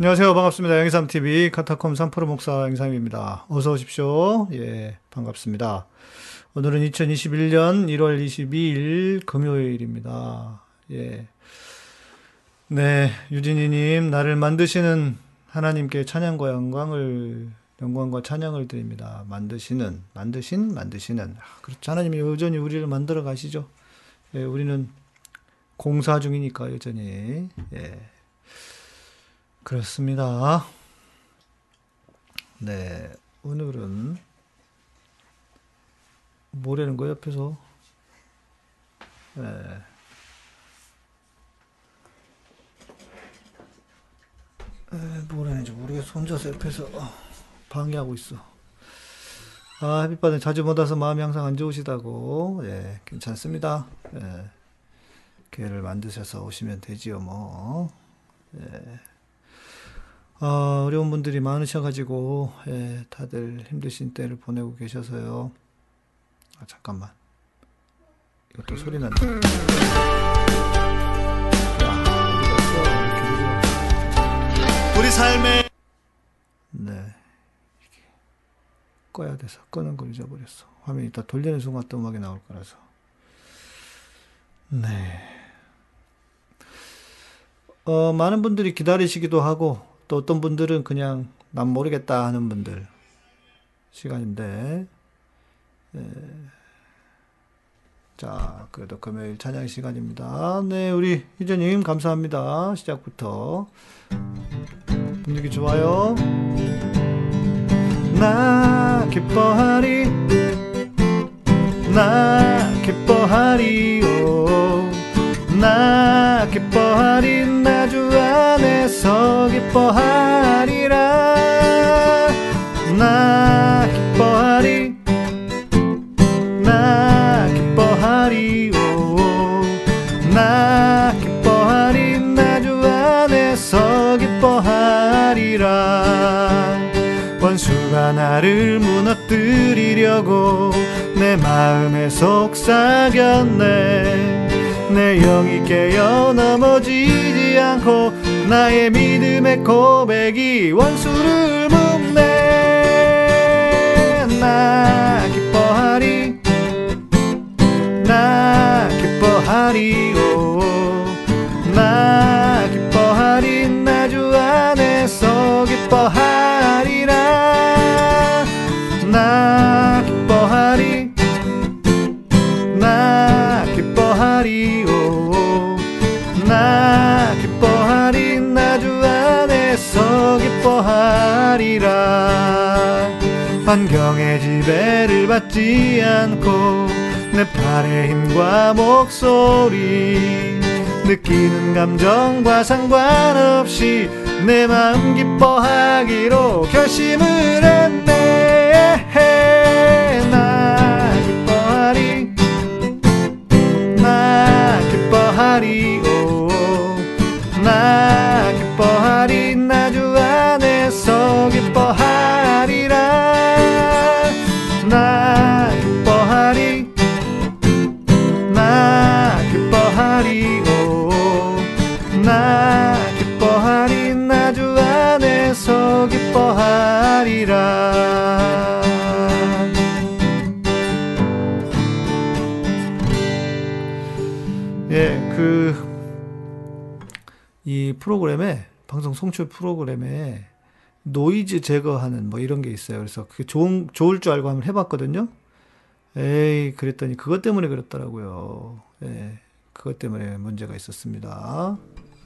안녕하세요. 반갑습니다. 영삼TV 카타콤 3프로 목사 영삼입니다. 어서 오십시오. 예, 반갑습니다. 오늘은 2021년 1월 22일 금요일입니다. 예. 네, 유진이님, 나를 만드시는 하나님께 찬양과 영광을, 영광과 찬양을 드립니다. 만드시는, 만드신, 만드시는. 아, 그렇죠. 하나님이 여전히 우리를 만들어 가시죠. 예, 우리는 공사 중이니까 여전히. 예. 그렇습니다. 네, 오늘은 뭐라는 거 옆에서 네. 에, 뭐라는지 모르겠어. 혼자서 옆에서 어, 방해하고 있어. 아, 햇빛받은 자주 못 와서 마음이 항상 안 좋으시다고. 예, 괜찮습니다. 예, 기회를 만드셔서 오시면 되지요, 뭐. 예. 어, 어려운 분들이 많으셔가지고, 예, 다들 힘드신 때를 보내고 계셔서요. 아, 잠깐만. 이것도 소리 난다. 우리 삶의 네. 이게 꺼야 돼서 끄는 걸 잊어버렸어. 화면 이따 돌리는 순간 또 음악이 나올 거라서. 네. 어, 많은 분들이 기다리시기도 하고, 또 어떤 분들은 그냥 난 모르겠다 하는 분들 시간인데, 예. 자, 그래도 금요일 찬양 시간입니다. 네, 우리 희전님 감사합니다. 시작부터. 분위기 좋아요. 나 기뻐하리 나 기뻐하리요 나 기뻐하리 나 주 안에서 기뻐하리라. 나 기뻐하리 나 기뻐하리요 나 기뻐하리 나 주 안에서 기뻐하리라. 원수가 나를 무너뜨리려고 내 마음에 속삭였네 내 영이 깨어 넘어지지 않고 나의 믿음의 고백이 원수를 묶네. 나 기뻐하리 나 기뻐하리요 나 기뻐하리 나 주 안에서 기뻐하리 환경의 지배를 받지 않고 내 팔의 힘과 목소리 느끼는 감정과 상관없이 내 마음 기뻐하기로 결심을 했네. 나 기뻐하리 나 기뻐하리 오. 나 기뻐하리 나주 안에서 기뻐하리 프로그램에, 방송 송출 프로그램에 노이즈 제거하는 뭐 이런 게 있어요. 그래서 그게 좋은, 좋을 줄 알고 한번 해봤거든요. 에이, 그랬더니 그것 때문에 그랬더라고요. 예, 그것 때문에 문제가 있었습니다.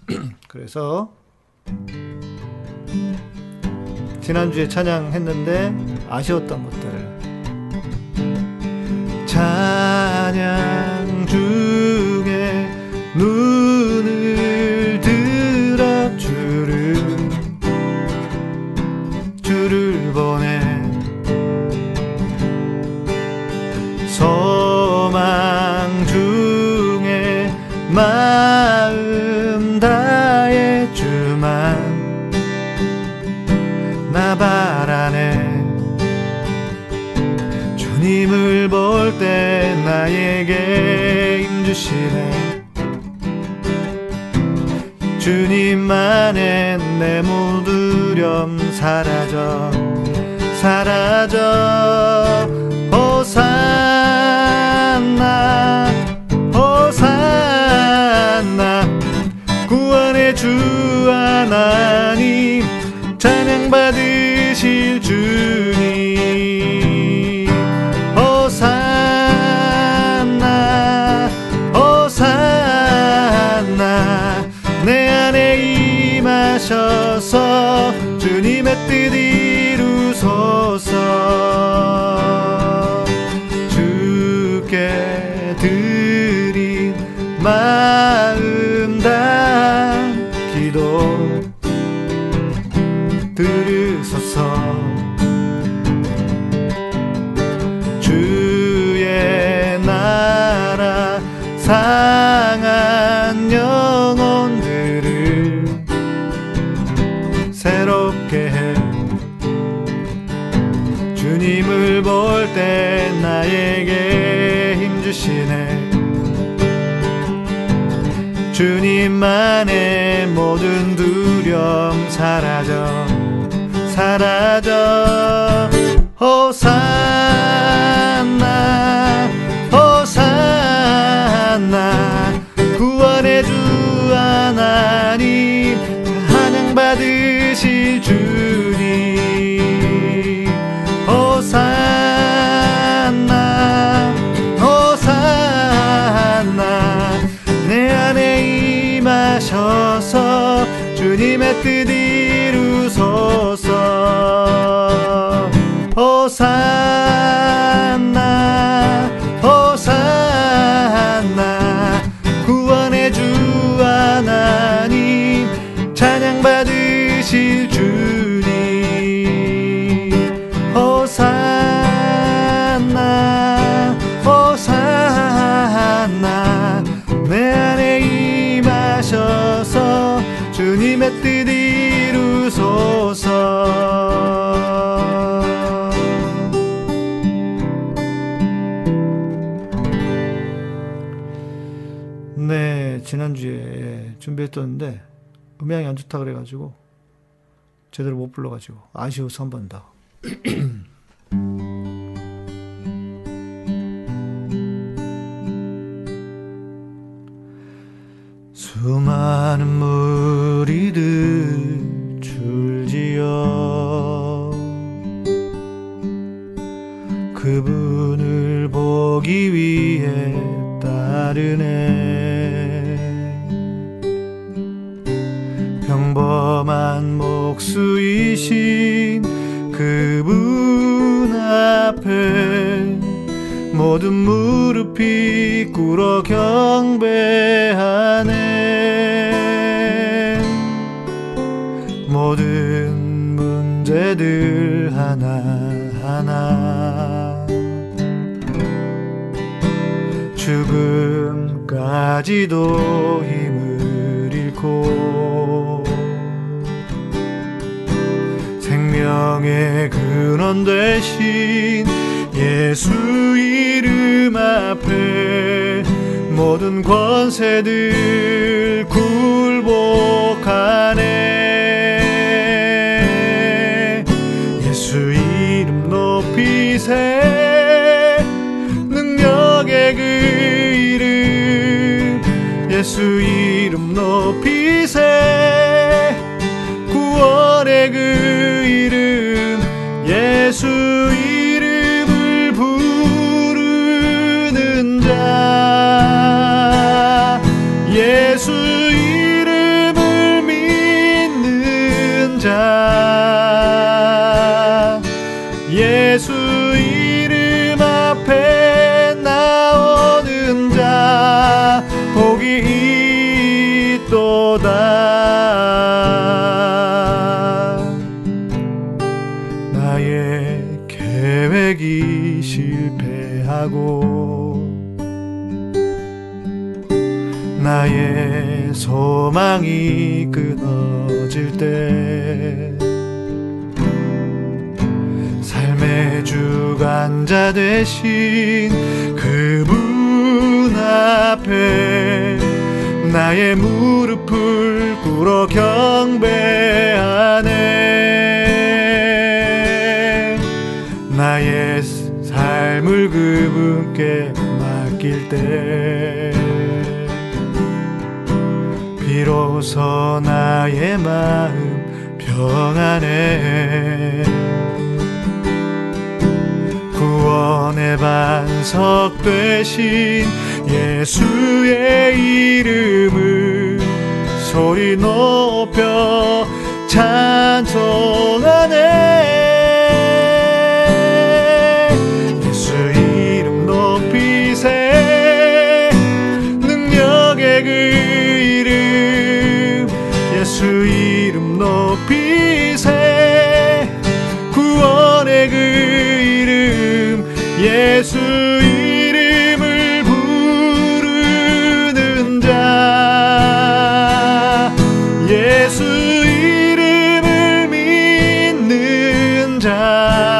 그래서, 지난주에 찬양했는데 아쉬웠던 것들. 찬양 중 준비했었는데 음향이 안 좋다 그래가지고 제대로 못 불러가지고 아쉬워서 한 번 더. 수많은 무리들 줄지어 그분을 보기 위해 따르네 평범한 목수이신 그분 앞에 모든 무릎이 꿇어 경배하네. 모든 문제들 하나하나 죽음까지도 힘을 잃고 생명의 근원 되신 예수 이름 앞에 모든 권세들 굴복하네. 예수 이름 높이세 능력의 그 이름. 예수 이름 높이세 구원의 그 이름 예수 소망이 끊어질 때 삶의 주관자 되신 그분 앞에 나의 무릎을 꿇어 경배하네. 나의 삶을 그분께 맡길 때 비로소 나의 마음 평안해. 구원의 반석 되신 예수의 이름을 소리 높여 찬송하네 믿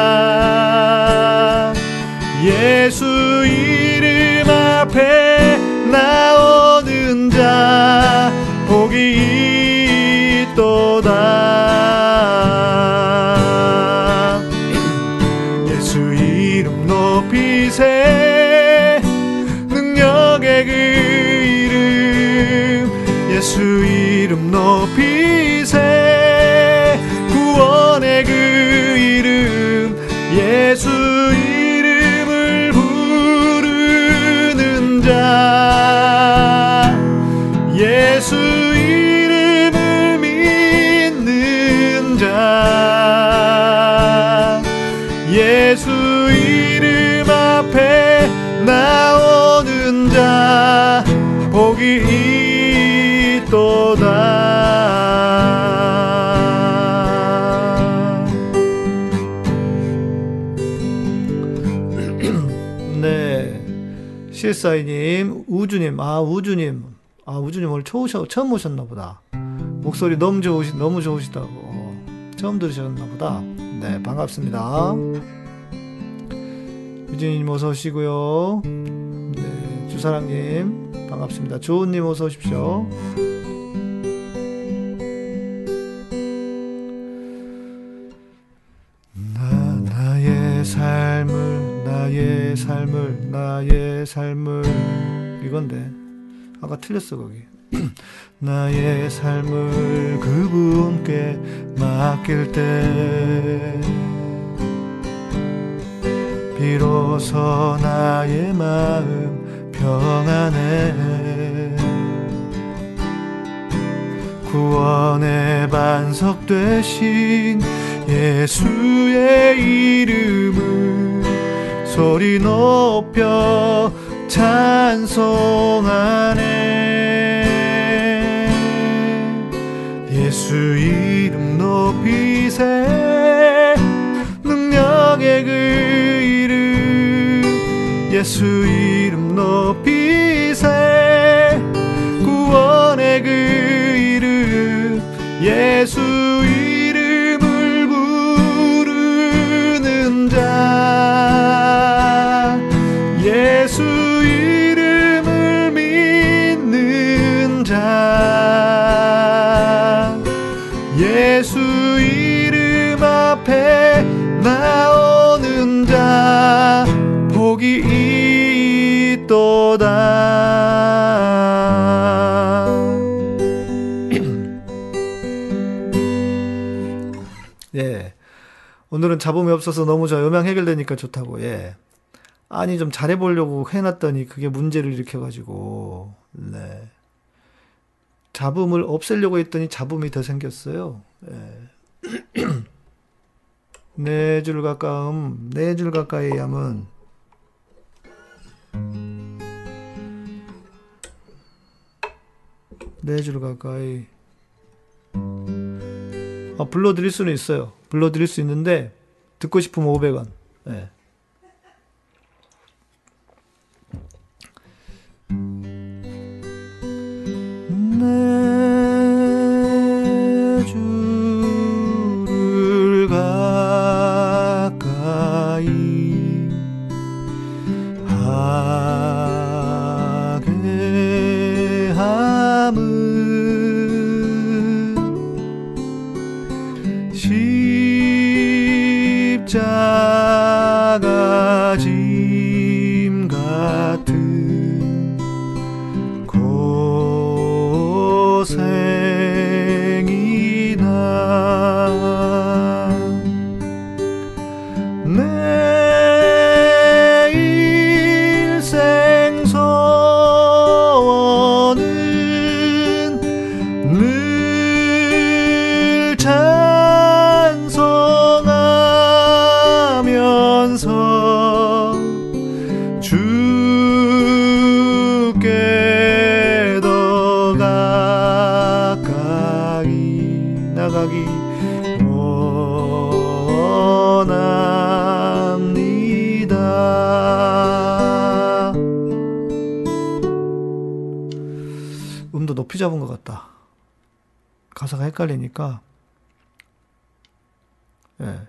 CSI님 우주님 아 우주님. 아 우주님 오늘 오셔- 처음 오셨나 보다. 목소리 너무 좋으시 너무 좋으시다고. 어, 처음 들으셨나 보다. 네 반갑습니다. 유진님 어서 오시고요. 네 주사랑님 반갑습니다. 조은님 어서 오십시오 나의 삶을 나의 삶을. 이건데. 아까 틀렸어 거기. 나의 삶을 그분께 맡길 때. 비로소 나의 마음 평안해. 구원의 반석 되신 예수의 이름을 소리 높여 찬송하네 예수 이름 높이세 능력의 그 이름. 예수 이름 높이 오늘은 잡음이 없어서 너무 저 음향 해결되니까 좋다고, 예. 아니, 좀 잘해보려고 해놨더니 그게 문제를 일으켜가지고, 네. 잡음을 없애려고 했더니 잡음이 더 생겼어요. 예. 네줄 가까움, 네 줄 가까이 하면, 네줄 가까이. 아, 불러드릴 수는 있어요. 불러드릴 수 있는데, 듣고 싶으면 500원. 예. 내 가사가 헷갈리니까. 예.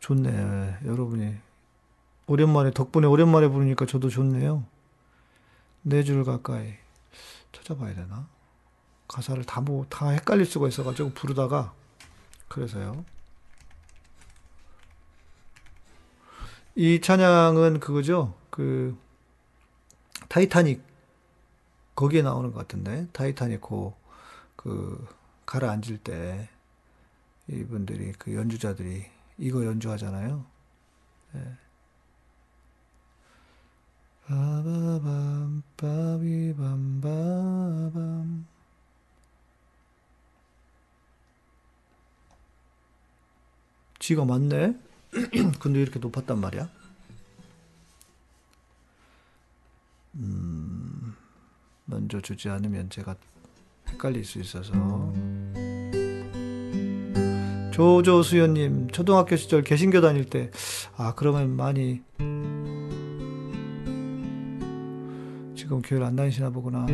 좋네. 예, 여러분이. 오랜만에, 덕분에 오랜만에 부르니까 저도 좋네요. 네 줄 가까이. 찾아봐야 되나? 가사를 다 뭐, 다 헷갈릴 수가 있어가지고 부르다가. 그래서요. 이 찬양은 그거죠. 그, 타이타닉. 거기에 나오는 것 같은데. 타이타닉 호, 그, 가라앉을 때, 이분들이, 그 연주자들이 이거 연주하잖아요. 예. 빠바밤, 빠비밤 바밤. 지가 맞네? 근데 이렇게 높았단 말이야? 음, 먼저 주지 않으면 제가 헷갈릴 수 있어서. 조조수연님, 초등학교 시절 개신교 다닐 때, 아, 그러면 많이, 지금 교회를 안 다니시나 보구나.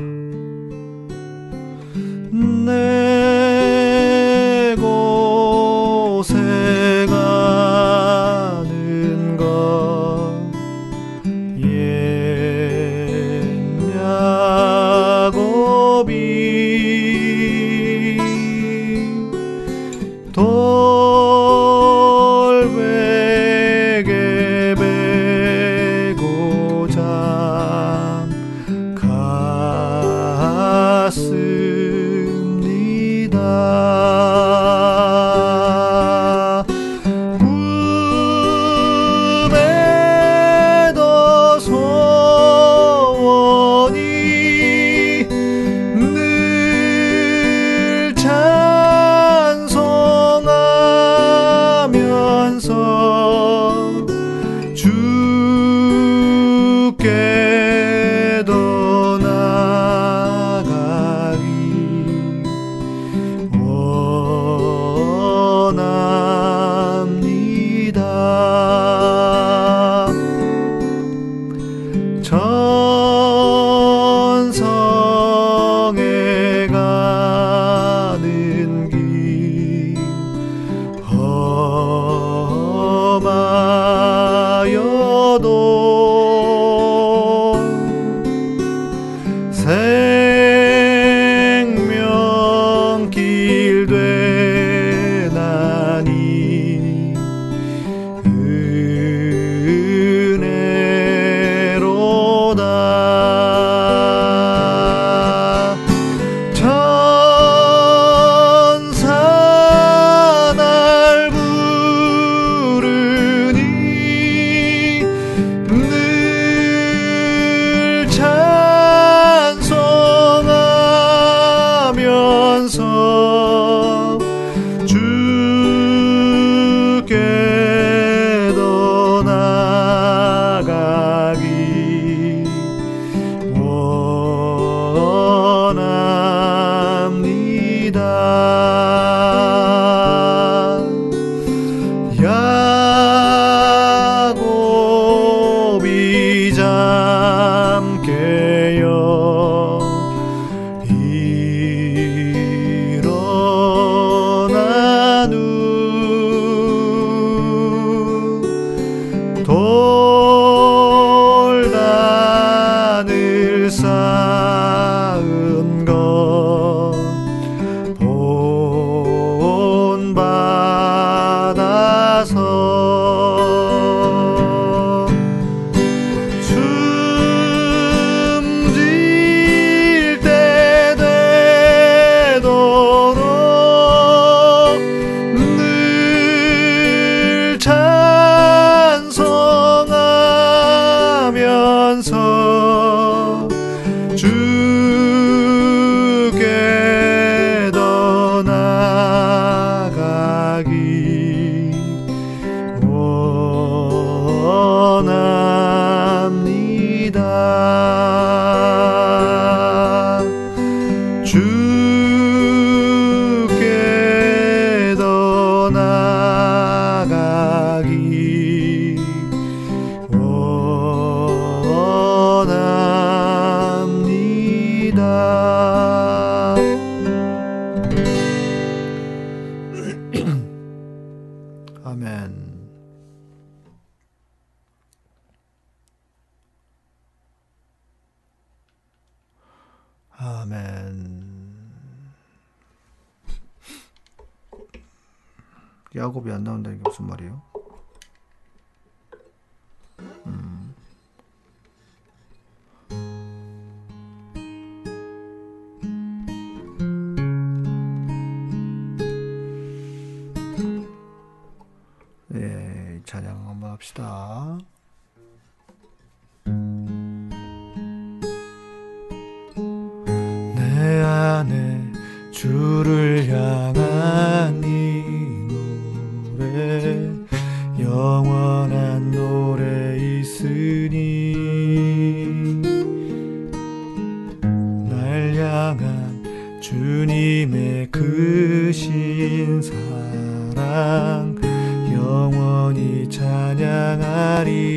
내 고생하 갔습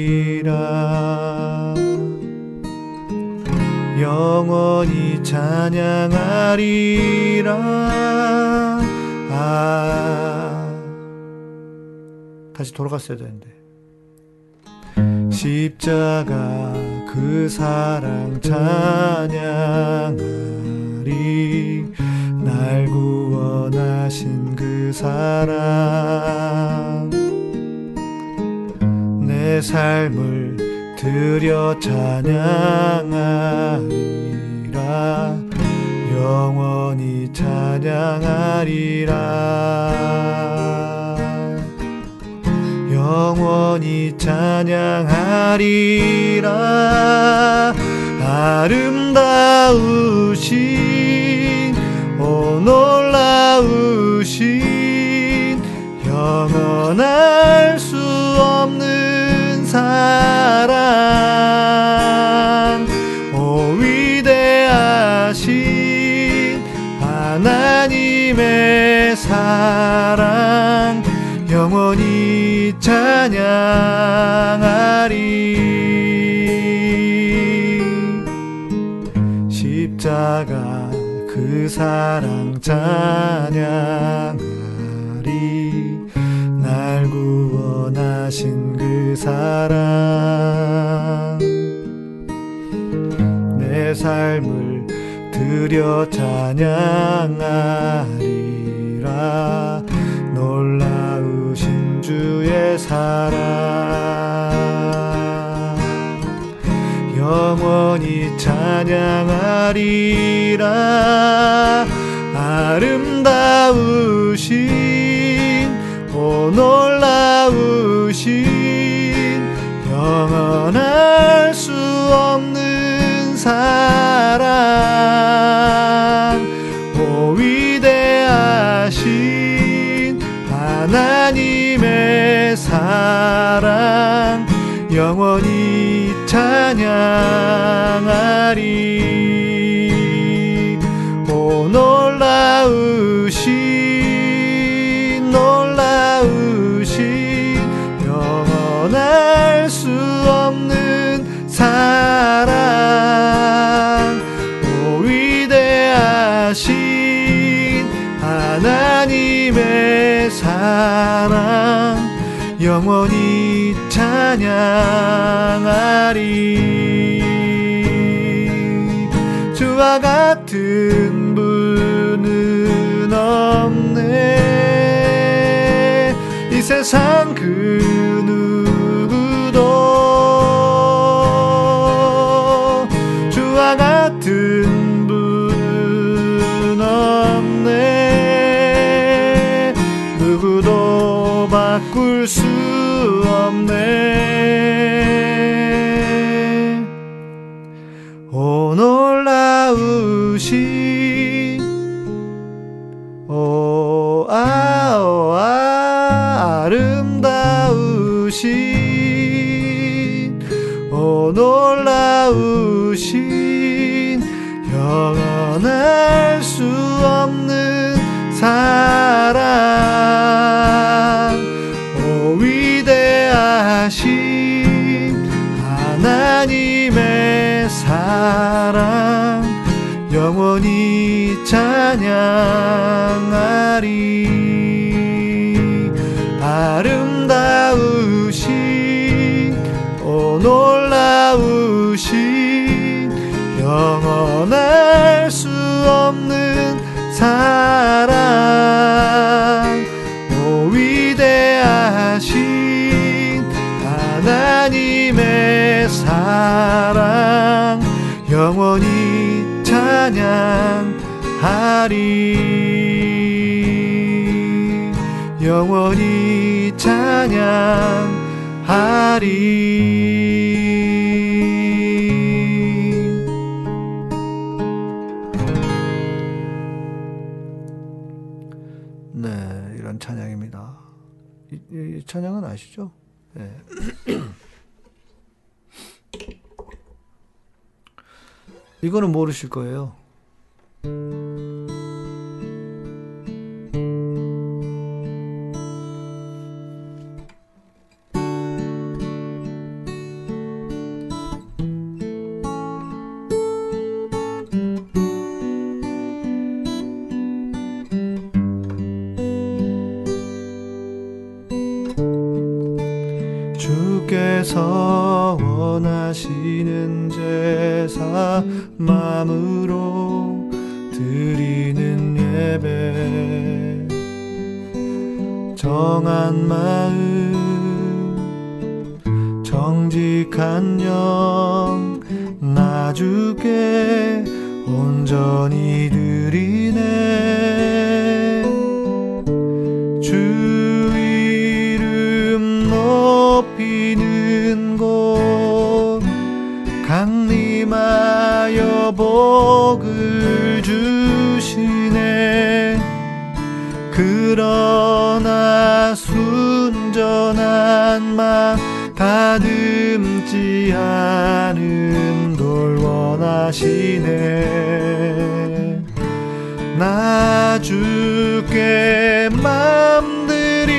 찬양하리라. 영원히 찬양하리라. 아. 다시 돌아갔어야 되는데. 십자가 그 사랑 찬양하리. 날 구원하신 그 사랑 내 삶을 드려 찬양하리라. 영원히 찬양하리라. 영원히 찬양하리라. 아름다우신 오 놀라우신 영원할 수 없는 사랑. 오 위대하신 하나님의 사랑. 영원히 찬양하리. 십자가 그 사랑 찬양하리. 날 구원하신 그 사랑. 내 삶을 드려 찬양하리라. 놀라우신 주의 사랑. 영원히 찬양하리라. 아름다우신 오 놀라우신 영원할 수 없는 사랑 오 위대하신 하나님의 사랑 영원히 찬양하리. 오 놀라우 없는 사랑 오 위대하신 하나님의 사랑 영원히 찬양하리. 주와 같은 분은 없네. 이 세상 그누 찬양하리. 아름다우신 오 놀라우신 영원할 수 없는 사랑. 오 위대하신 하나님의 사랑. 영원히 찬양 하리 영원히 찬양하리 찬양은 아시죠? 네. 이거는 모르실 거예요. 정한 마음 정직한 영 나주께 온전히 나 주께 맘드리니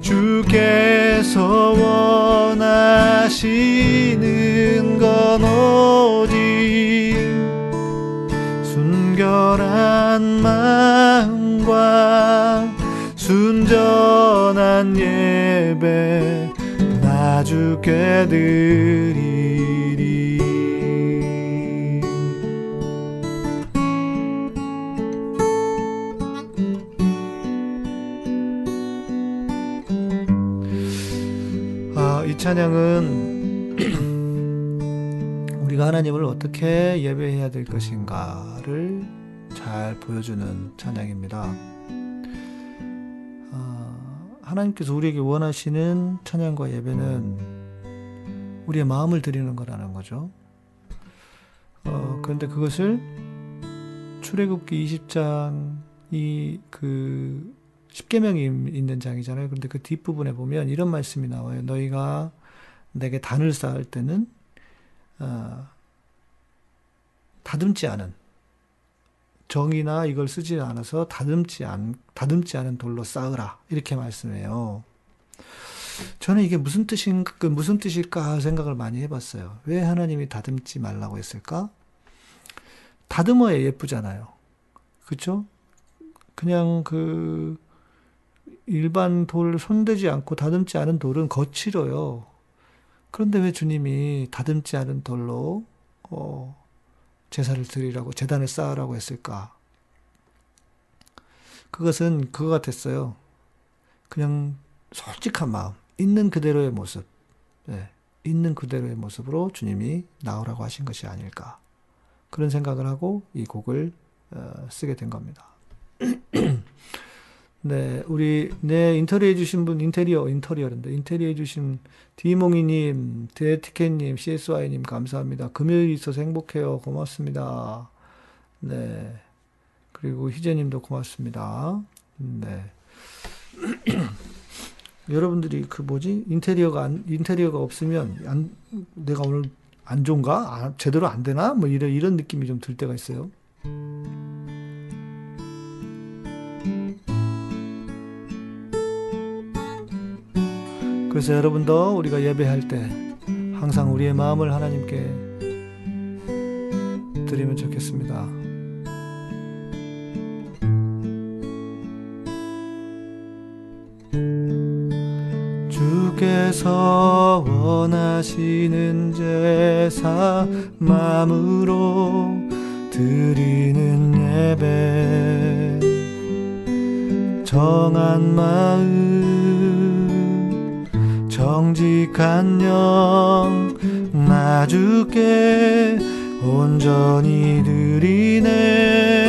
주께서 원하시는 건 오직 순결한 마음과 순전한 예배 나 주께 드 이 찬양은 우리가 하나님을 어떻게 예배해야 될 것인가를 잘 보여주는 찬양입니다. 아, 하나님께서 우리에게 원하시는 찬양과 예배는 우리의 마음을 드리는 거라는 거죠. 어, 그런데 그것을 출애굽기 20장 이 그 십계명이 있는 장이잖아요. 그런데 그 뒷부분에 보면 이런 말씀이 나와요. 너희가 내게 단을 쌓을 때는 어, 다듬지 않은 정이나 이걸 쓰지 않아서 다듬지 않 다듬지 않은 돌로 쌓으라 이렇게 말씀해요. 저는 이게 무슨 뜻인 그 무슨 뜻일까 생각을 많이 해봤어요. 왜 하나님이 다듬지 말라고 했을까? 다듬어야 예쁘잖아요. 그렇죠? 그냥 그 일반 돌 손대지 않고 다듬지 않은 돌은 거칠어요. 그런데 왜 주님이 다듬지 않은 돌로 어, 제사를 드리라고 재단을 쌓으라고 했을까? 그것은 그거 같았어요. 그냥 솔직한 마음, 있는 그대로의 모습, 네, 있는 그대로의 모습으로 주님이 나오라고 하신 것이 아닐까. 그런 생각을 하고 이 곡을 어, 쓰게 된 겁니다. 네, 우리 네 인터리어 해주신 분 인테리어 인터리어인데 인테리어 해주신 디몽이님, 데티켓님, CSY님 감사합니다. 금요일 있어서 행복해요. 고맙습니다. 네, 그리고 희재님도 고맙습니다. 네. 여러분들이 그 뭐지 인테리어가 안, 인테리어가 없으면 안, 내가 오늘 안 좋은가 아, 제대로 안 되나 뭐 이런 이런 느낌이 좀 들 때가 있어요. 그래서 여러분도 우리가 예배할 때 항상 우리의 마음을 하나님께 드리면 좋겠습니다. 주께서 원하시는 제사 마음으로 드리는 예배 정한 마음 정직한 영 나 주께 온전히 드리네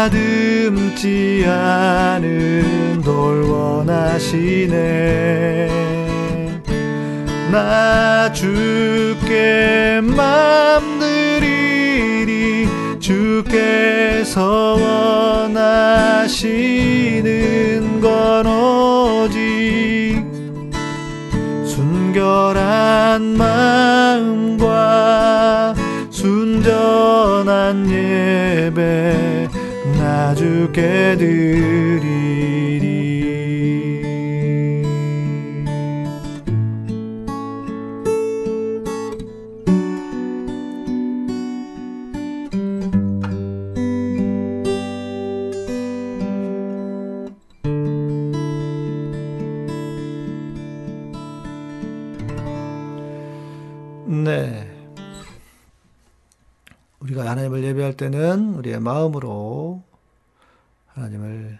다듬지 않은 돌 원하시네. 나 주께 맘 드리리 주께서 원하시는 건 오직 순결한 마음과 순전한 예배 나 주께 드리리 네. 우리가 하나님을 예배할 때는 우리의 마음으로 하나님을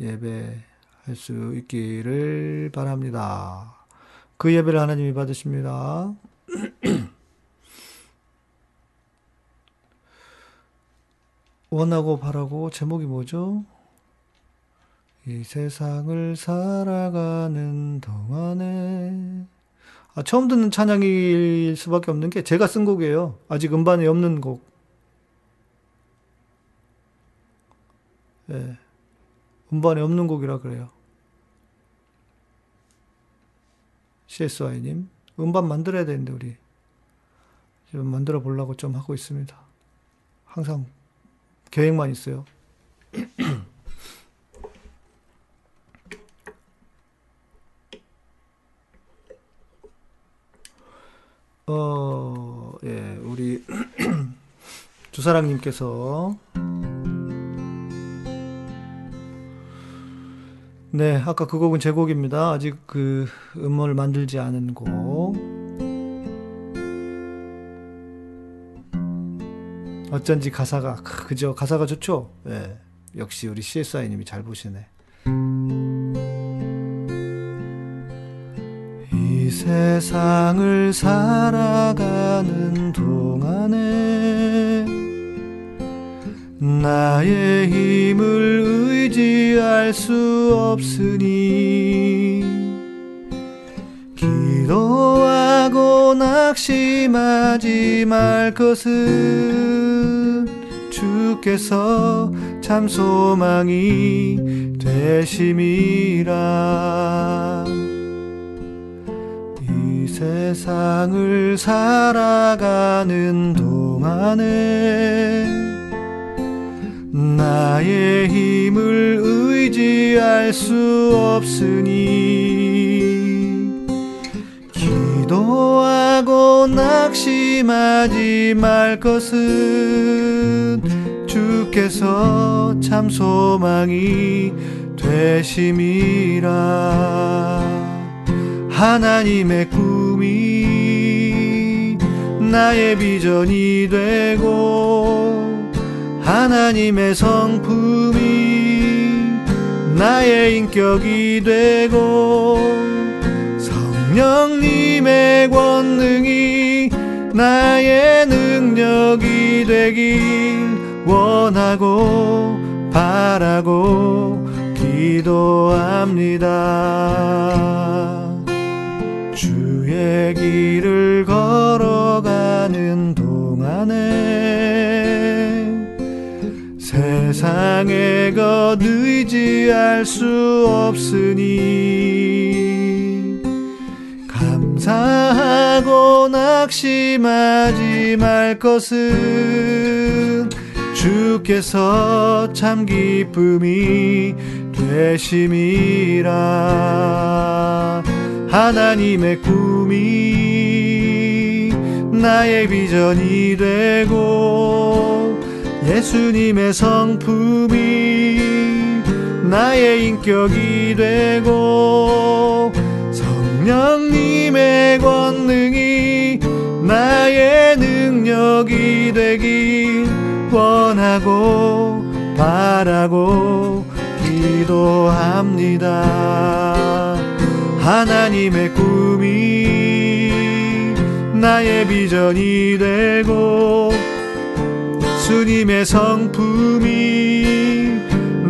예배할 수 있기를 바랍니다. 그 예배를 하나님이 받으십니다. 원하고 바라고 제목이 뭐죠? 이 세상을 살아가는 동안에 아, 처음 듣는 찬양일 수밖에 없는 게 제가 쓴 곡이에요. 아직 음반에 없는 곡. 예. 음반에 없는 곡이라 그래요. CSY님. 음반 만들어야 되는데, 우리. 지금 만들어 보려고 좀 하고 있습니다. 항상 계획만 있어요. 어, 예, 우리 주사랑님께서 네, 아까 그 곡은 제 곡입니다. 아직 그 음원을 만들지 않은 곡. 어쩐지 가사가 그죠? 가사가 좋죠? 예. 역시 우리 CSI님이 잘 보시네. 이 세상을 살아가는 동안에 나의 힘을 의지할 수 없으니 기도하고 낙심하지 말 것은 주께서 참 소망이 되심이라. 이 세상을 살아가는 동안에 나의 힘을 의지할 수 없으니 기도하고 낙심하지 말 것은 주께서 참 소망이 되심이라. 하나님의 꿈이 나의 비전이 되고 하나님의 성품이 나의 인격이 되고 성령님의 권능이 나의 능력이 되길 원하고 바라고 기도합니다. 주의 길을 의지할 수 없으니 감사하고 낙심하지 말 것은 주께서 참 기쁨이 되심이라. 하나님의 꿈이 나의 비전이 되고 예수님의 성품이 나의 인격이 되고 성령님의 권능이 나의 능력이 되길 원하고 바라고 기도합니다. 하나님의 꿈이 나의 비전이 되고 주님의 성품이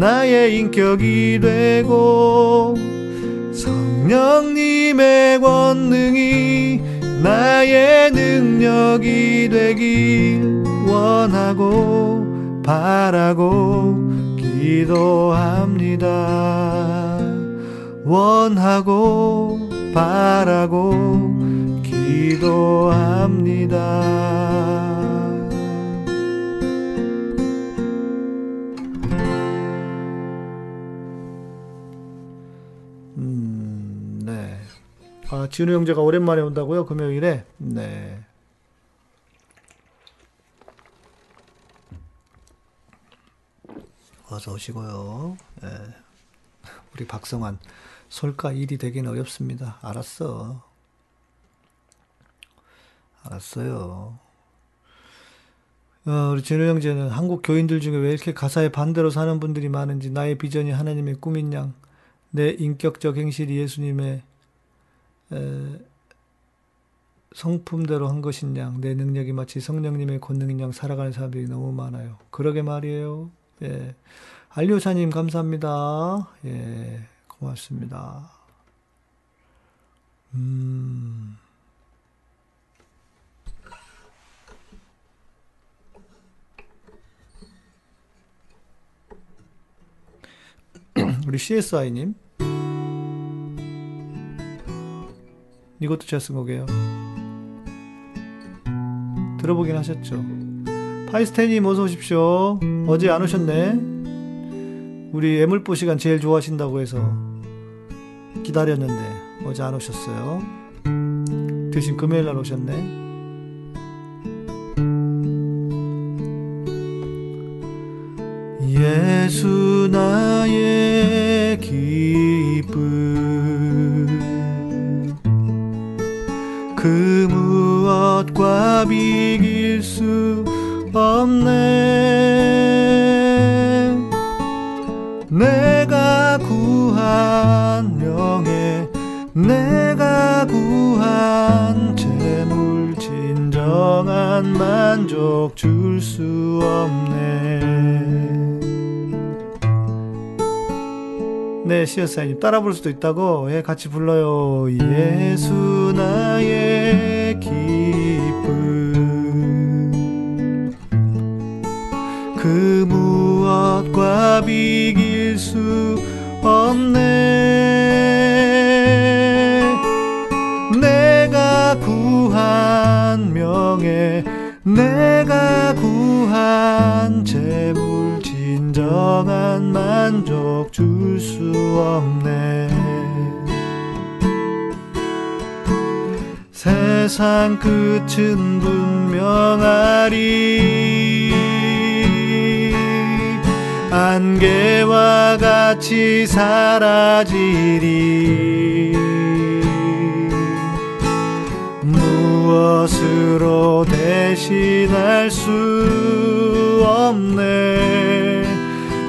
나의 인격이 되고 성령님의 권능이 나의 능력이 되길 원하고 바라고 기도합니다. 원하고 바라고 기도합니다. 아, 진우 형제가 오랜만에 온다고요? 금요일에? 네. 어서 오시고요. 예. 우리 박성환. 솔까 일이 되기는 어렵습니다. 알았어. 알았어요. 어, 우리 진우 형제는 한국 교인들 중에 왜 이렇게 가사에 반대로 사는 분들이 많은지 나의 비전이 하나님의 꿈인 양, 내 인격적 행실이 예수님의 에, 성품대로 한 것인 양, 내 능력이 마치 성령님의 권능인 양 살아가는 사람들이 너무 많아요. 그러게 말이에요. 예. 알료사님 감사합니다. 예. 고맙습니다. 음. 우리 CSI님. 이것도 제가 쓴 거게요. 들어보긴 하셨죠. 파이스테님 어서 오십시오. 어제 안 오셨네. 우리 애물보 시간 제일 좋아하신다고 해서 기다렸는데 어제 안 오셨어요. 대신 금요일 날 오셨네. 예수 나의 기쁨 무엇과 비길 수 없네 내가 구한 명예 내가 구한 재물 진정한 만족 줄 수 없네 네, 시어사님 따라 부를 수도 있다고. 예, 같이 불러요. 예수 나의 무엇과 비길 수 없네. 내가 구한 명예, 내가 구한 재물 진정한 만족 줄 수 없네 세상 끝은 분명하리 안개와 같이 사라지리. 무엇으로 대신할 수 없네.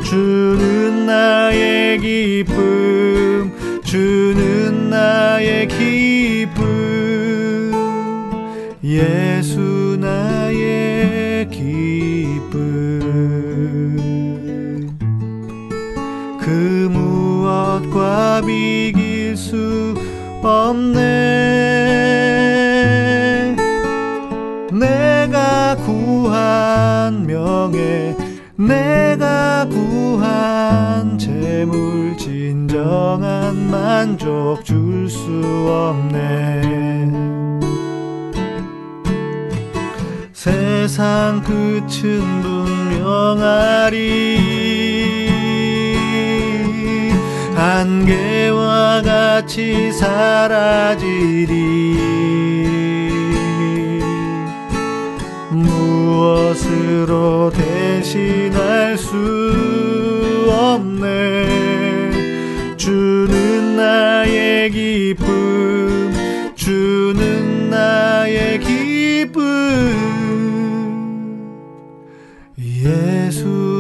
주는 나의 기쁨 주는 나의 기쁨. 예수 다 이길 수 없네. 내가 구한 명예 내가 구한 재물 진정한 만족 줄 수 없네. 세상 끝은 분명하리. 안개와 같이 사라지리. 무엇으로 대신할 수 없네. 주는 나의 기쁨 주는 나의 기쁨. 예수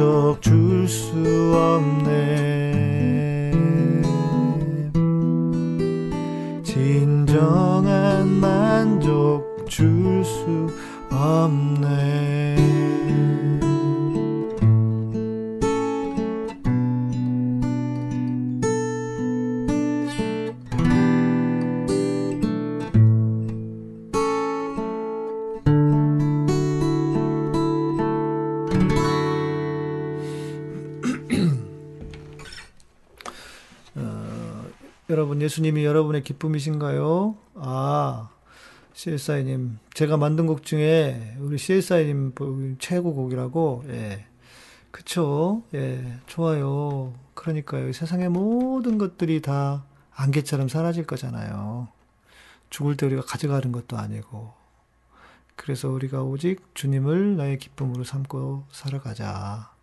만 예수님이 여러분의 기쁨이신가요? 아, CSI님, 제가 만든 곡 중에 우리 CSI님 최고 곡이라고, 예. 그쵸? 예, 좋아요. 그러니까요. 세상의 모든 것들이 다 안개처럼 사라질 거잖아요. 죽을 때 우리가 가져가는 것도 아니고. 그래서 우리가 오직 주님을 나의 기쁨으로 삼고 살아가자.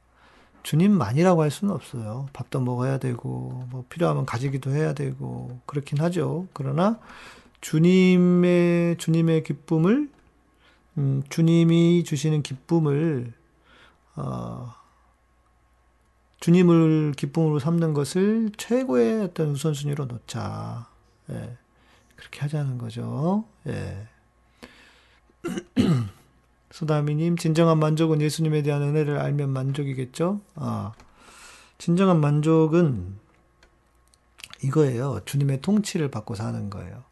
주님만이라고 할 수는 없어요. 밥도 먹어야 되고, 뭐 필요하면 가지기도 해야 되고, 그렇긴 하죠. 그러나 주님의, 주님의 기쁨을, 음, 주님이 주시는 기쁨을, 어, 주님을 기쁨으로 삼는 것을 최고의 어떤 우선순위로 놓자. 예. 그렇게 하자는 거죠. 예. 소다미님, 진정한 만족은 예수님에 대한 은혜를 알면 만족이겠죠? 아, 진정한 만족은 이거예요. 주님의 통치를 받고 사는 거예요.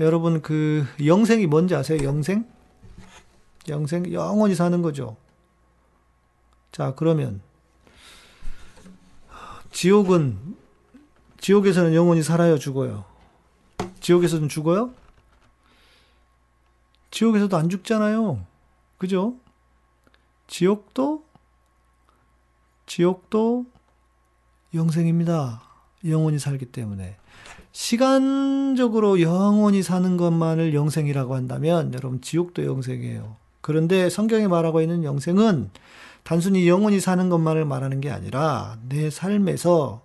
여러분, 그, 영생이 뭔지 아세요? 영생? 영생? 영원히 사는 거죠. 자, 그러면, 지옥은, 지옥에서는 영원히 살아요, 죽어요? 지옥에서는 죽어요? 지옥에서도 안 죽잖아요. 그죠? 지옥도, 지옥도 영생입니다. 영원히 살기 때문에. 시간적으로 영원히 사는 것만을 영생이라고 한다면 여러분 지옥도 영생이에요. 그런데 성경에 말하고 있는 영생은 단순히 영원히 사는 것만을 말하는 게 아니라 내 삶에서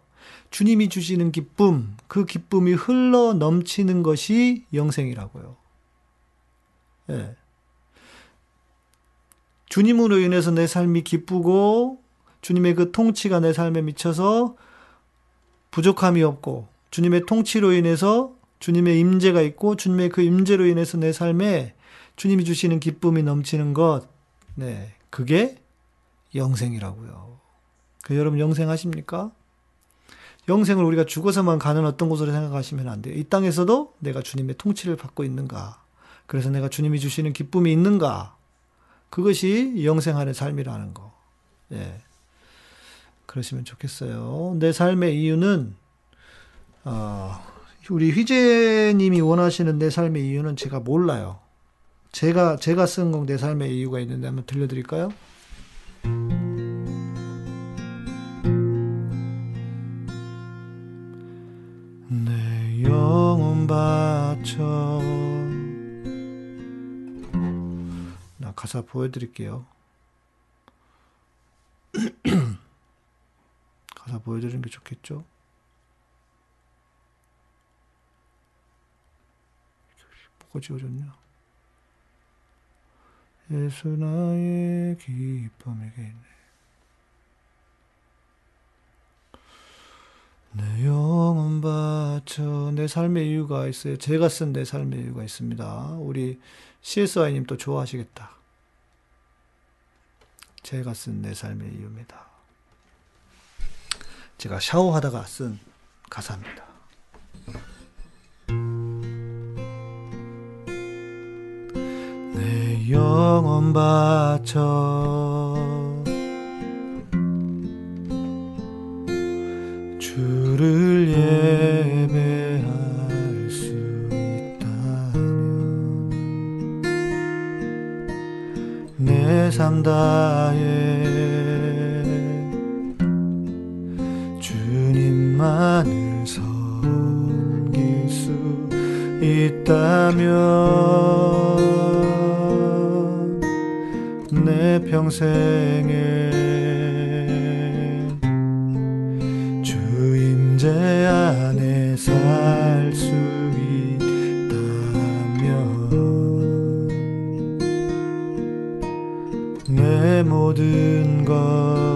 주님이 주시는 기쁨, 그 기쁨이 흘러 넘치는 것이 영생이라고요. 예. 주님으로 인해서 내 삶이 기쁘고 주님의 그 통치가 내 삶에 미쳐서 부족함이 없고 주님의 통치로 인해서 주님의 임재가 있고 주님의 그 임재로 인해서 내 삶에 주님이 주시는 기쁨이 넘치는 것, 네, 그게 영생이라고요. 그 여러분 영생하십니까? 영생을 우리가 죽어서만 가는 어떤 곳으로 생각하시면 안 돼요. 이 땅에서도 내가 주님의 통치를 받고 있는가? 그래서 내가 주님이 주시는 기쁨이 있는가? 그것이 영생하는 삶이라는 거. 예. 그러시면 좋겠어요. 내 삶의 이유는, 어, 우리 휘재님이 원하시는 내 삶의 이유는 제가 몰라요. 제가, 제가 쓴 곡 내 삶의 이유가 있는데 한번 들려드릴까요? 내 영혼 바쳐 가사 보여드릴게요. 가사 보여드리는 게 좋겠죠? 뭐가 지워졌냐? 예수 나의 기쁨에게 있네. 내 영혼 바쳐 내 삶의 이유가 있어요. 제가 쓴 내 삶의 이유가 있습니다. 우리 CSI님 또 좋아하시겠다. 제가 쓴 내 삶의 이유입니다. 제가 샤워하다가 쓴 가사입니다. 내 영혼 바쳐 주를 예배 내 삶 다해 주님만을 섬길 수 있다면 내 평생에 모든 것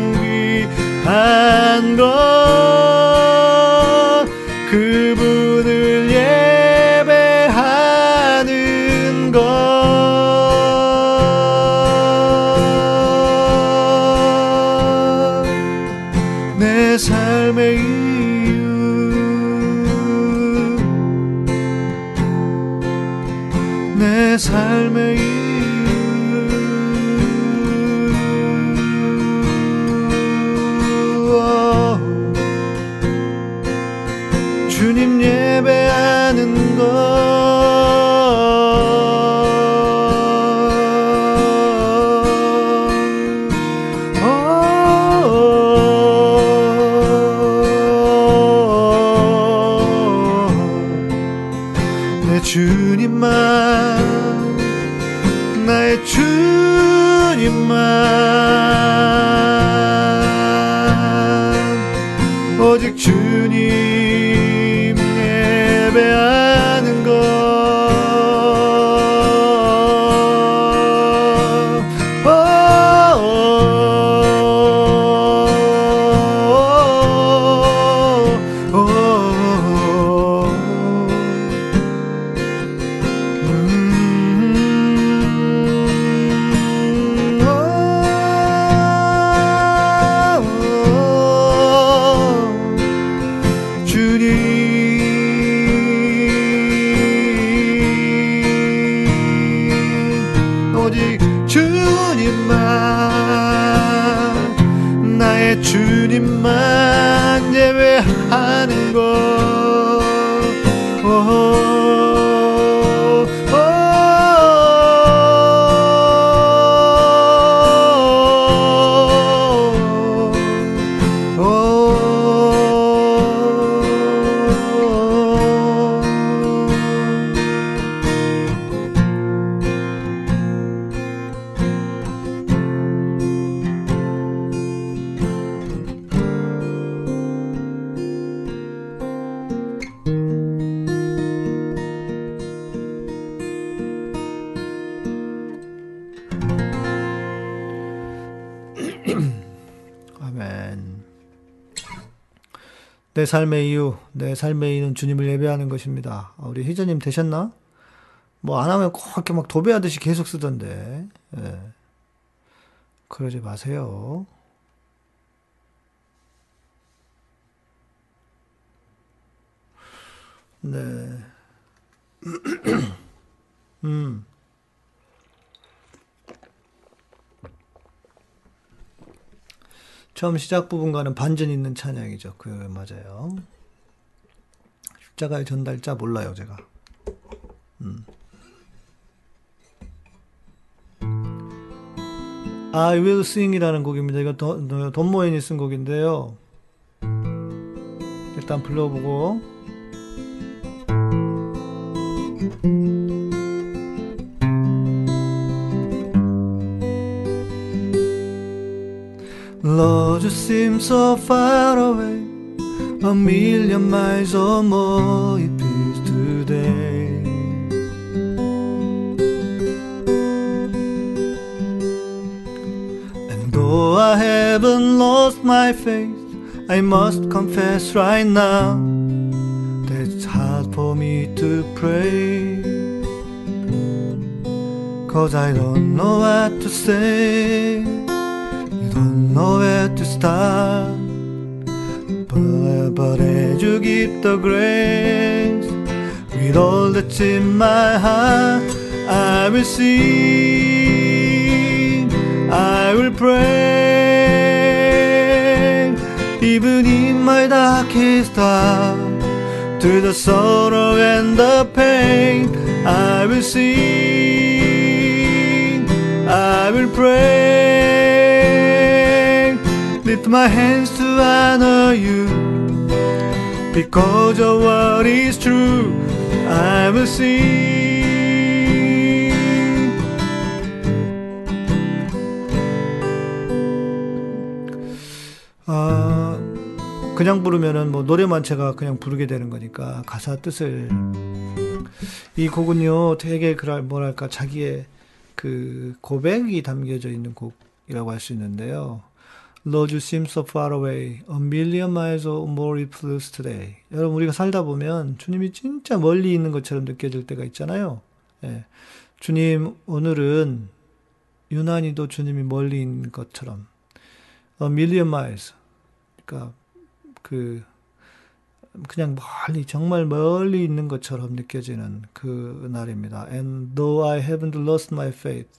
가장 귀한 것 내 삶의 이유, 내 삶의 이유는 주님을 예배하는 것입니다. 아, 우리 희자님 되셨나? 뭐 안 하면 꼭 이렇게 막 도배하듯이 계속 쓰던데. 예. 그러지 마세요. 네. 음. 처음 시작 부분과는 반전 있는 찬양이죠. 그 맞아요. 십자가의 전달자 몰라요, 제가. 음. I Will Sing이라는 곡입니다. 이거 돈, 돈 모인이 쓴 곡인데요. 일단 불러보고. Lord, you seem so far away, a million miles or more it is today. And though I haven't lost my faith, I must confess right now that it's hard for me to pray. Cause I don't know what to say don't know where to start. But, but as you give the grace, with all that's in my heart, I will sing, I will pray, even in my darkest hour, through the sorrow and the pain, I will sing, I will pray lift my hands to honor you. Because your word is true, I will sing. 아, 그냥 부르면은 뭐 노래만 제가 그냥 부르게 되는 거니까 가사 뜻을 이 곡은요 되게 그랄 뭐랄까 자기의 그 고백이 담겨져 있는 곡이라고 할 수 있는데요. Lord, you seem so far away. A million miles or more it flows today. 여러분, 우리가 살다 보면 주님이 진짜 멀리 있는 것처럼 느껴질 때가 있잖아요. 예. 주님, 오늘은 유난히도 주님이 멀리 있는 것처럼. A million miles. 그러니까, 그, 그냥 멀리, 정말 멀리 있는 것처럼 느껴지는 그 날입니다. And though I haven't lost my faith.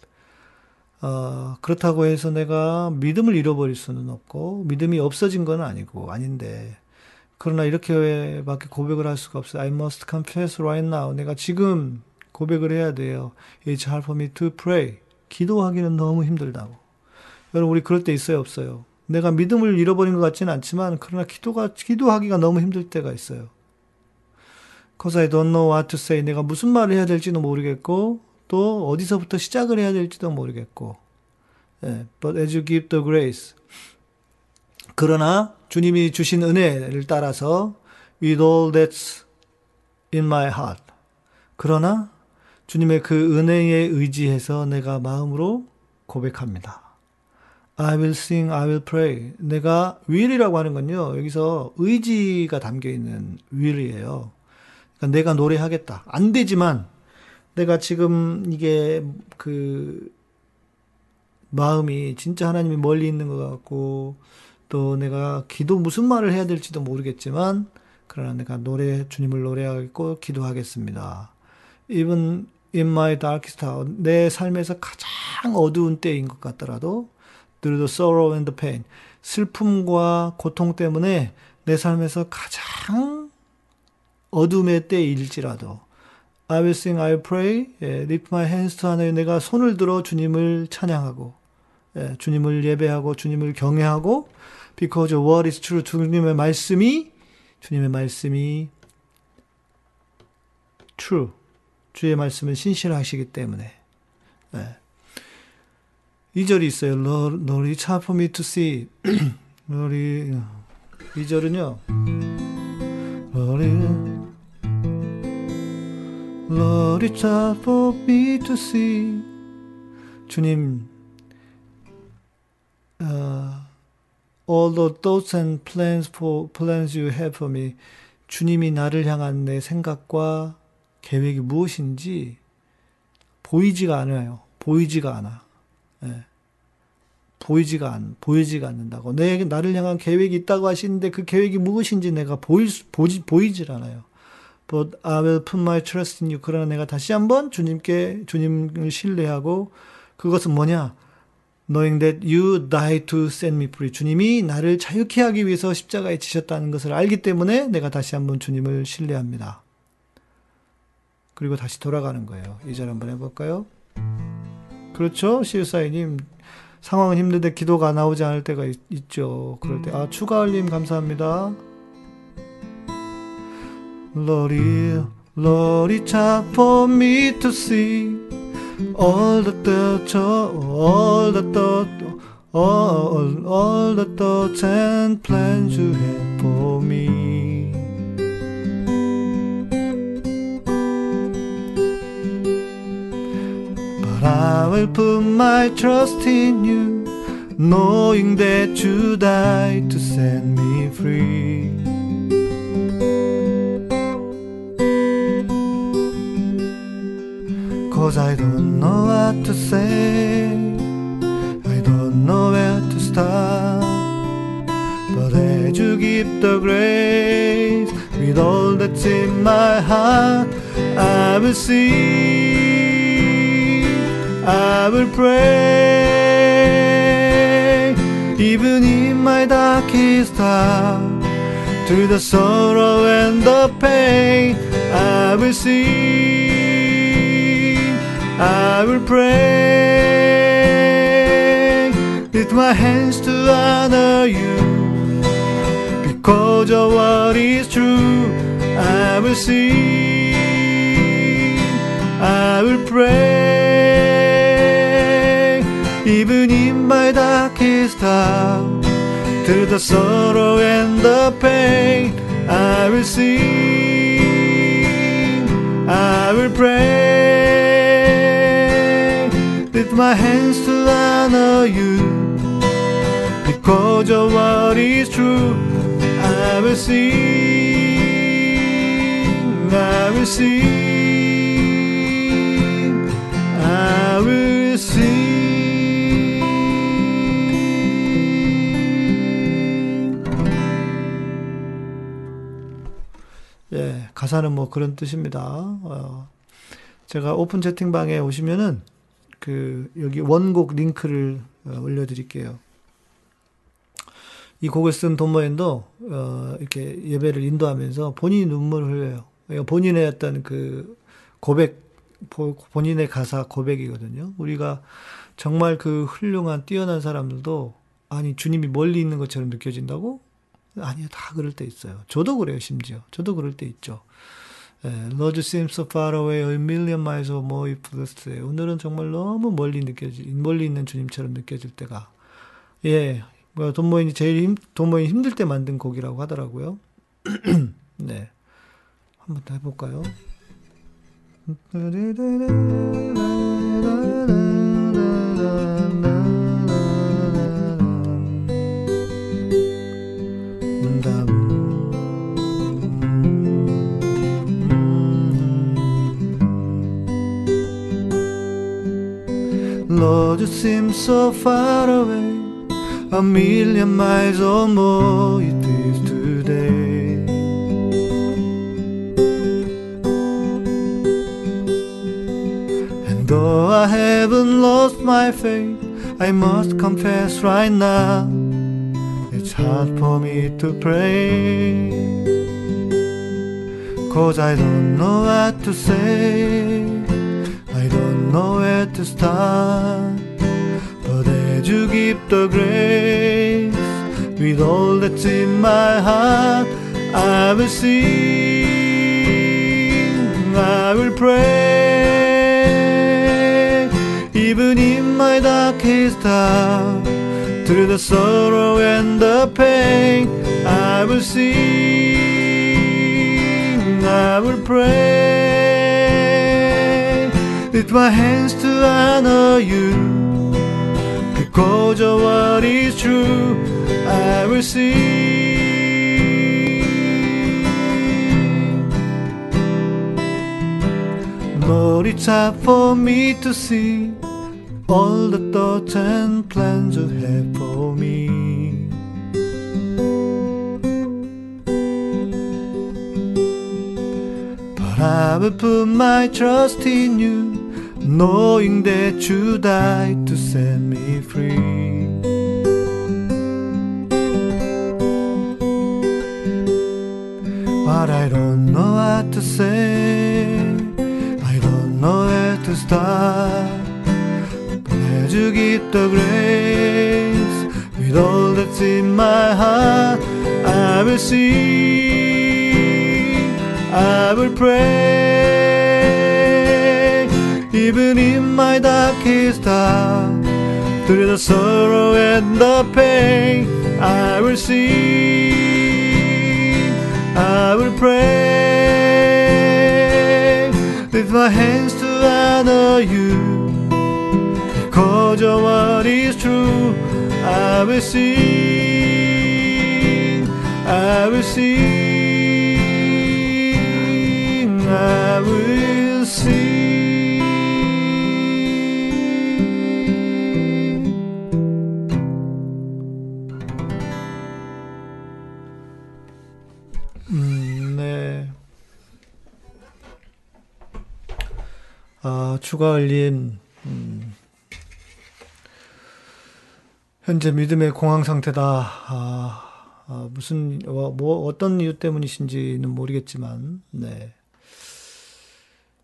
어, 그렇다고 해서 내가 믿음을 잃어버릴 수는 없고, 믿음이 없어진 건 아니고, 아닌데, 그러나 이렇게밖에 고백을 할 수가 없어요. I must confess right now. 내가 지금 고백을 해야 돼요. It's hard for me to pray. 기도하기는 너무 힘들다고. 여러분, 우리 그럴 때 있어요, 없어요? 내가 믿음을 잃어버린 것 같지는 않지만, 그러나 기도가, 기도하기가 너무 힘들 때가 있어요. Cause I don't know what to say. 내가 무슨 말을 해야 될지도 모르겠고, 또 어디서부터 시작을 해야 될지도 모르겠고. 예, but as you give the grace. 그러나 주님이 주신 은혜를 따라서 with all that's in my heart. 그러나 주님의 그 은혜에 의지해서 내가 마음으로 고백합니다. I will sing, I will pray. 내가 will이라고 하는 건요, 여기서 의지가 담겨 있는 will이에요. 그러니까 내가 노래하겠다. 안 되지만, 내가 지금 이게 그 마음이 진짜 하나님이 멀리 있는 것 같고 또 내가 기도 무슨 말을 해야 될지도 모르겠지만 그러나 내가 노래 주님을 노래하고 기도하겠습니다. Even in my darkest hour 내 삶에서 가장 어두운 때인 것 같더라도 through the sorrow and the pain 슬픔과 고통 때문에 내 삶에서 가장 어둠의 때일지라도 I will sing, I will pray. 예, lift my hands to 하나님 내가 손을 들어 주님을 찬양하고 예, 주님을 예배하고 주님을 경외하고 because word is true. 주님의 말씀이 주님의 말씀이 true. 주의 말씀은 신실하시기 때문에. 예. 2절이 있어요. Lord, Lord, it's hard for me to see. Lord, 2절은요. Lord, Lord, it's hard for me to see. 주님, uh, all the thoughts and plans for plans you have for me. 주님이 나를 향한 내 생각과 계획이 무엇인지 보이지가 않아요. 보이지가 않아. 예. 보이지가 않, 보이지가 않는다고. 내, 나를 향한 계획이 있다고 하시는데 그 계획이 무엇인지 내가 보일, 보지, 보이질 않아요. But I will put my trust in you. 그러나 내가 다시 한번 주님께, 주님을 신뢰하고 그것은 뭐냐? knowing that you died to set me free. 주님이 나를 자유케 하기 위해서 십자가에 지셨다는 것을 알기 때문에 내가 다시 한번 주님을 신뢰합니다. 그리고 다시 돌아가는 거예요. 이 절 한번 해볼까요? 그렇죠? 시우사이님. 상황은 힘든데 기도가 나오지 않을 때가 있, 죠 그럴 때. 아, 추가 알림 감사합니다. Lord, Lord, it's hard for me to see all the thoughts, all the thoughts, all, all the thoughts and plans you have for me. But I will put my trust in you, knowing that you died to set me free. Cause I don't know what to say, I don't know where to start. But as you give the grace with all that's in my heart, I will see, I will pray, even in my darkest hour, through the sorrow and the pain, I will see. I will pray, lift my hands to honor you, because of what is true. I will sing, I will pray, even in my darkest hour, through the sorrow and the pain. I will sing, I will pray my hands to honor you because of what is true. I will sing, I will sing, I will sing. 예, 가사는 뭐 그런 뜻입니다. 어, 제가 오픈 채팅방에 오시면은 그 여기 원곡 링크를 어, 올려드릴게요. 이 곡을 쓴 돈모엔도 어, 이렇게 예배를 인도하면서 본인이 눈물을 흘려요. 그러니까 본인의 어떤 그 고백, 본인의 가사 고백이거든요. 우리가 정말 그 훌륭한 뛰어난 사람들도 아니 주님이 멀리 있는 것처럼 느껴진다고? 아니요, 다 그럴 때 있어요. 저도 그래요, 심지어. 저도 그럴 때 있죠. 예, Lord seems so far away, a million miles or more if that's 오늘은 정말 너무 멀리 느껴지, 멀리 있는 주님처럼 느껴질 때가, 예, 뭐, 돈 모인이 제일 힘, 돈 모인 힘들 때 만든 곡이라고 하더라고요. 네. 한번 더 해볼까요? Lord, you seem so far away, a million miles or more it is today. And though I haven't lost my faith, I must confess right now, it's hard for me to pray. Cause I don't know what to say. I don't know where to start. You give the grace. With all that's in my heart, I will sing, I will pray, even in my darkest hour, through the sorrow and the pain, I will sing, I will pray, lift my hands to honor you, because of what is true, I will. Lord, Lord, it's hard for me to see all the thoughts and plans you have for me. But I will put my trust in you, knowing that you died to set me free. But I don't know what to say. I don't know where to start. As you give the grace, with all that's in my heart, I will sing. I will pray. Even in my darkest hour, through the sorrow and the pain, I will sing. I will pray. Lift my hands to honor you. Because your word is true, I will sing. I will sing. I will 아, 추가 올림, 음, 현재 믿음의 공황 상태다. 아, 아, 무슨, 뭐, 뭐, 어떤 이유 때문이신지는 모르겠지만, 네.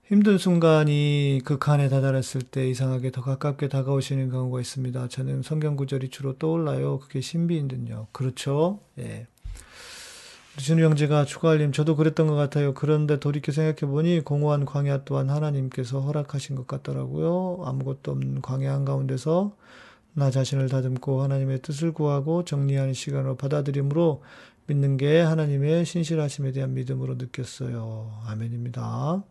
힘든 순간이 극한에 다다랐을 때 이상하게 더 가깝게 다가오시는 경우가 있습니다. 저는 성경 구절이 주로 떠올라요. 그게 신비인든요. 그렇죠? 예. 준우 형제가 추가할림 저도 그랬던 것 같아요. 그런데 돌이켜 생각해 보니 공허한 광야 또한 하나님께서 허락하신 것 같더라고요. 아무것도 없는 광야 한가운데서 나 자신을 다듬고 하나님의 뜻을 구하고 정리하는 시간으로 받아들임으로 믿는 게 하나님의 신실하심에 대한 믿음으로 느꼈어요. 아멘입니다.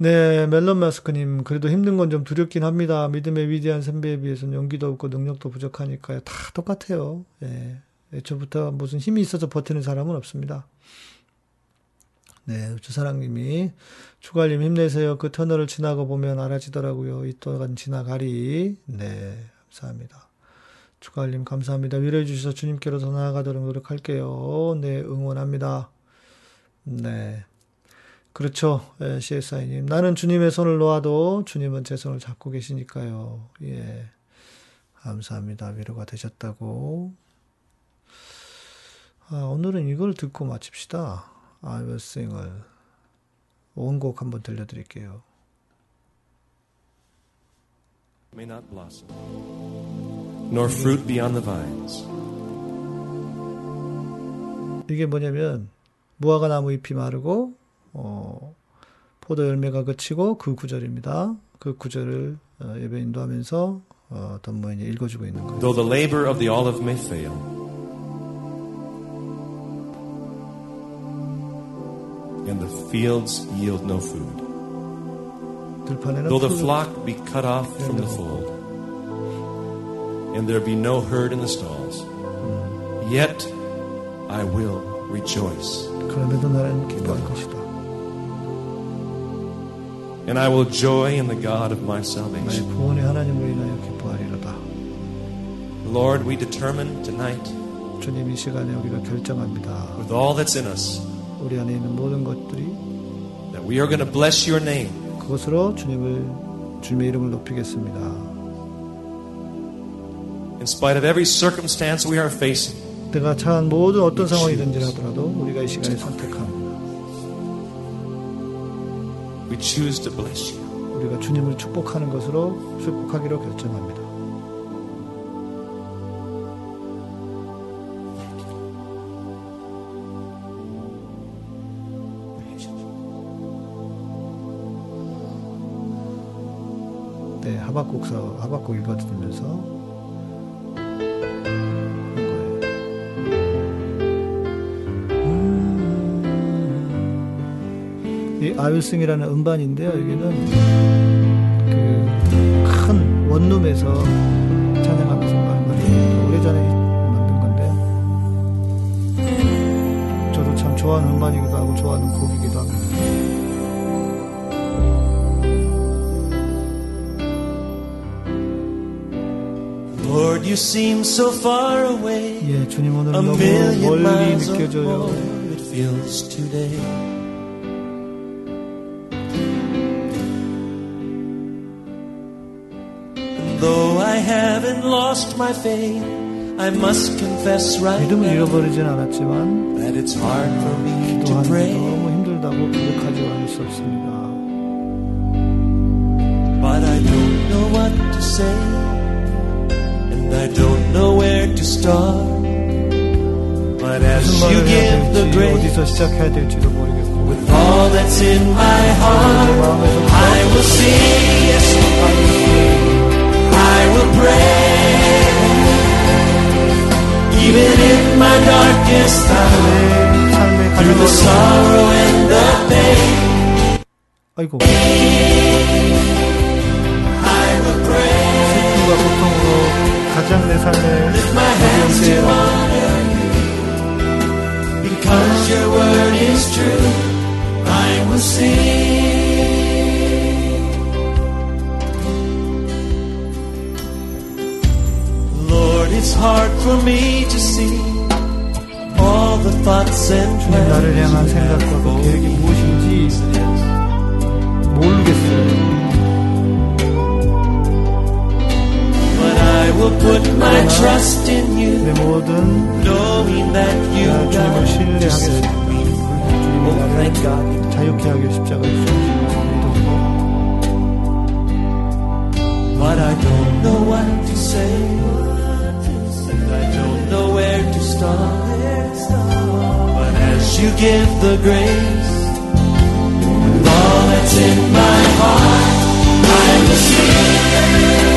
네, 멜론 마스크님, 그래도 힘든 건 좀 두렵긴 합니다. 믿음의 위대한 선배에 비해서는 용기도 없고 능력도 부족하니까요. 다 똑같아요. 예. 애초부터 무슨 힘이 있어서 버티는 사람은 없습니다. 네, 주사랑님이 추가님 힘내세요. 그 터널을 지나고 보면 알아지더라고요. 이 또한 지나가리. 네, 감사합니다. 추가님 감사합니다. 위로해 주셔서 주님께로 더 나아가도록 노력할게요. 네, 응원합니다. 네. 그렇죠. 예, CSI님. 나는 주님의 손을 놓아도 주님은 제 손을 잡고 계시니까요. 예. 감사합니다. 위로가 되셨다고. 아, 오늘은 이걸 듣고 마칩시다. I will sing을. 원곡 한번 들려드릴게요. may not blossom, nor fruit be on the vines. 이게 뭐냐면, 무화과 나무 잎이 마르고, 어, 포도 열매가 그치고 그 구절입니다. 그 구절을 어, 예배 인도하면서 어, 덤모인이 읽어주고 있는 거예요. Though the labor of the olive may fail, fields yield no food. Though the flock be cut off from the fold, and there be no herd in the stalls, yet I will rejoice. And I will joy in the God of my salvation. Lord, we determine tonight with all that's in us 우리 안에 있는 모든 것들이 that we are going to bless your name. 그것으로 주님을 주님의 이름을 높이겠습니다. In spite of every circumstance we are facing, 내가 처한 모든 어떤 상황이든지 하더라도 우리가 이 시간에 선택합니다. we choose to bless you. 우리가 주님을 축복하는 것으로 축복하기로 결정합니다. 하박국서 하박국 읽어드리면서 이 아윌승이라는 음반인데요. 여기는 그 큰 원룸에서 찬양하면서 말이에요. 오래전에 만든 건데 저도 참 좋아하는 음반이기도 하고 좋아하는 곡이기도 합니다. Lord, you seem so far away. 예, 주님 오늘 A 너무 million 멀리 miles or 느껴져요. more it feels today. And though I haven't lost my faith, I must confess right 믿음을 now 잃어버리진 않았지만 that it's hard for me to 기도하는 게 pray. 너무 힘들다고 고백하지 않을 수 없습니다. But I don't know what to say, To start. But as 무슨 you 말을 해야 give the 될지 grace 어디서 시작해야 될지도 모르겠고 with all that's in my heart, I will sing, yes, I will pray. Even in my darkest hour, 내 삶의 가장 through the 어려운 sorrow and the pain, 아이고 가장 내 삶의 my 어려운 hands to 때라고 honor you. Because your word is true, I will sing. Lord, it's hard for me to see all the thoughts and 주님 나를 향한 plans you have 생각과 그 for 계획이 me. 무엇인지 모르겠어요. will put my trust in you, 내 모든 knowing that you 나 주님을 got to save 신뢰하겠습니다. me. 주님이 Oh, 나를 thank God. 자유케 하길 십자가에 죽으신 믿음으로 But I don't know what to say. And I don't know where to start. But as you give the grace, with all that's in my heart, I will sing.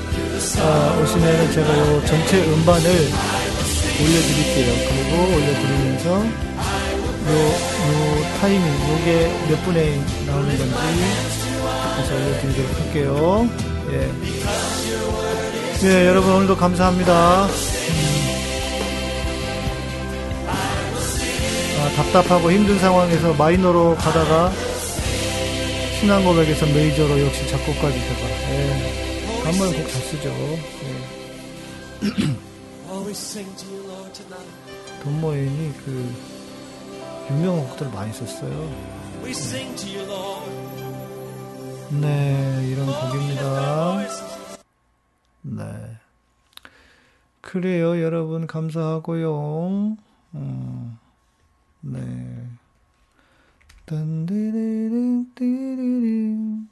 아, 오시면 제가 요 전체 음반을 올려드릴게요. 그리고 올려드리면서 요, 요 타이밍, 요게 몇 분에 나오는 건지 그래서 올려드리도록 할게요. 예. 예, 여러분 오늘도 감사합니다. 음. 아, 답답하고 힘든 상황에서 마이너로 가다가 신앙 고백에서 메이저로 역시 작곡까지 제가 예. 간만에 곡잘 쓰죠. 예. Oh, we sing to you, Lord, tonight. 돈 모인이 그 유명한 곡들 많이 썼어요. 네, 이런 곡입니다. 네. 그래요, 여러분 감사하고요. 음, 네. 딴디리링 띠리링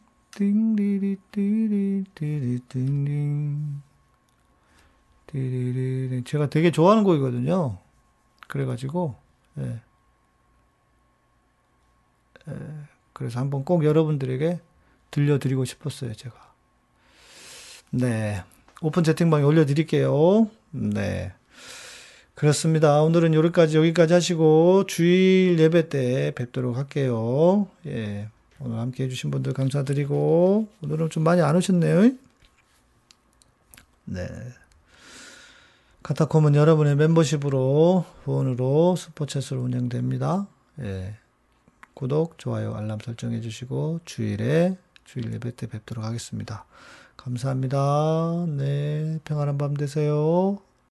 띠리리링 제가 되게 좋아하는 곡이거든요. 그래가지고 예. 예, 그래서 한번 꼭 여러분들에게 들려드리고 싶었어요, 제가. 네. 오픈 채팅방에 올려드릴게요. 네. 그렇습니다. 오늘은 여기까지, 여기까지 하시고, 주일 예배 때 뵙도록 할게요. 예. 오늘 함께 해주신 분들 감사드리고, 오늘은 좀 많이 안 오셨네요. 네. 카타콤은 여러분의 멤버십으로, 후원으로 스포츠로 운영됩니다. 예. 구독, 좋아요, 알람 설정해 주시고, 주일에, 주일 예배 때 뵙도록 하겠습니다. 감사합니다. 네. 평안한 밤 되세요.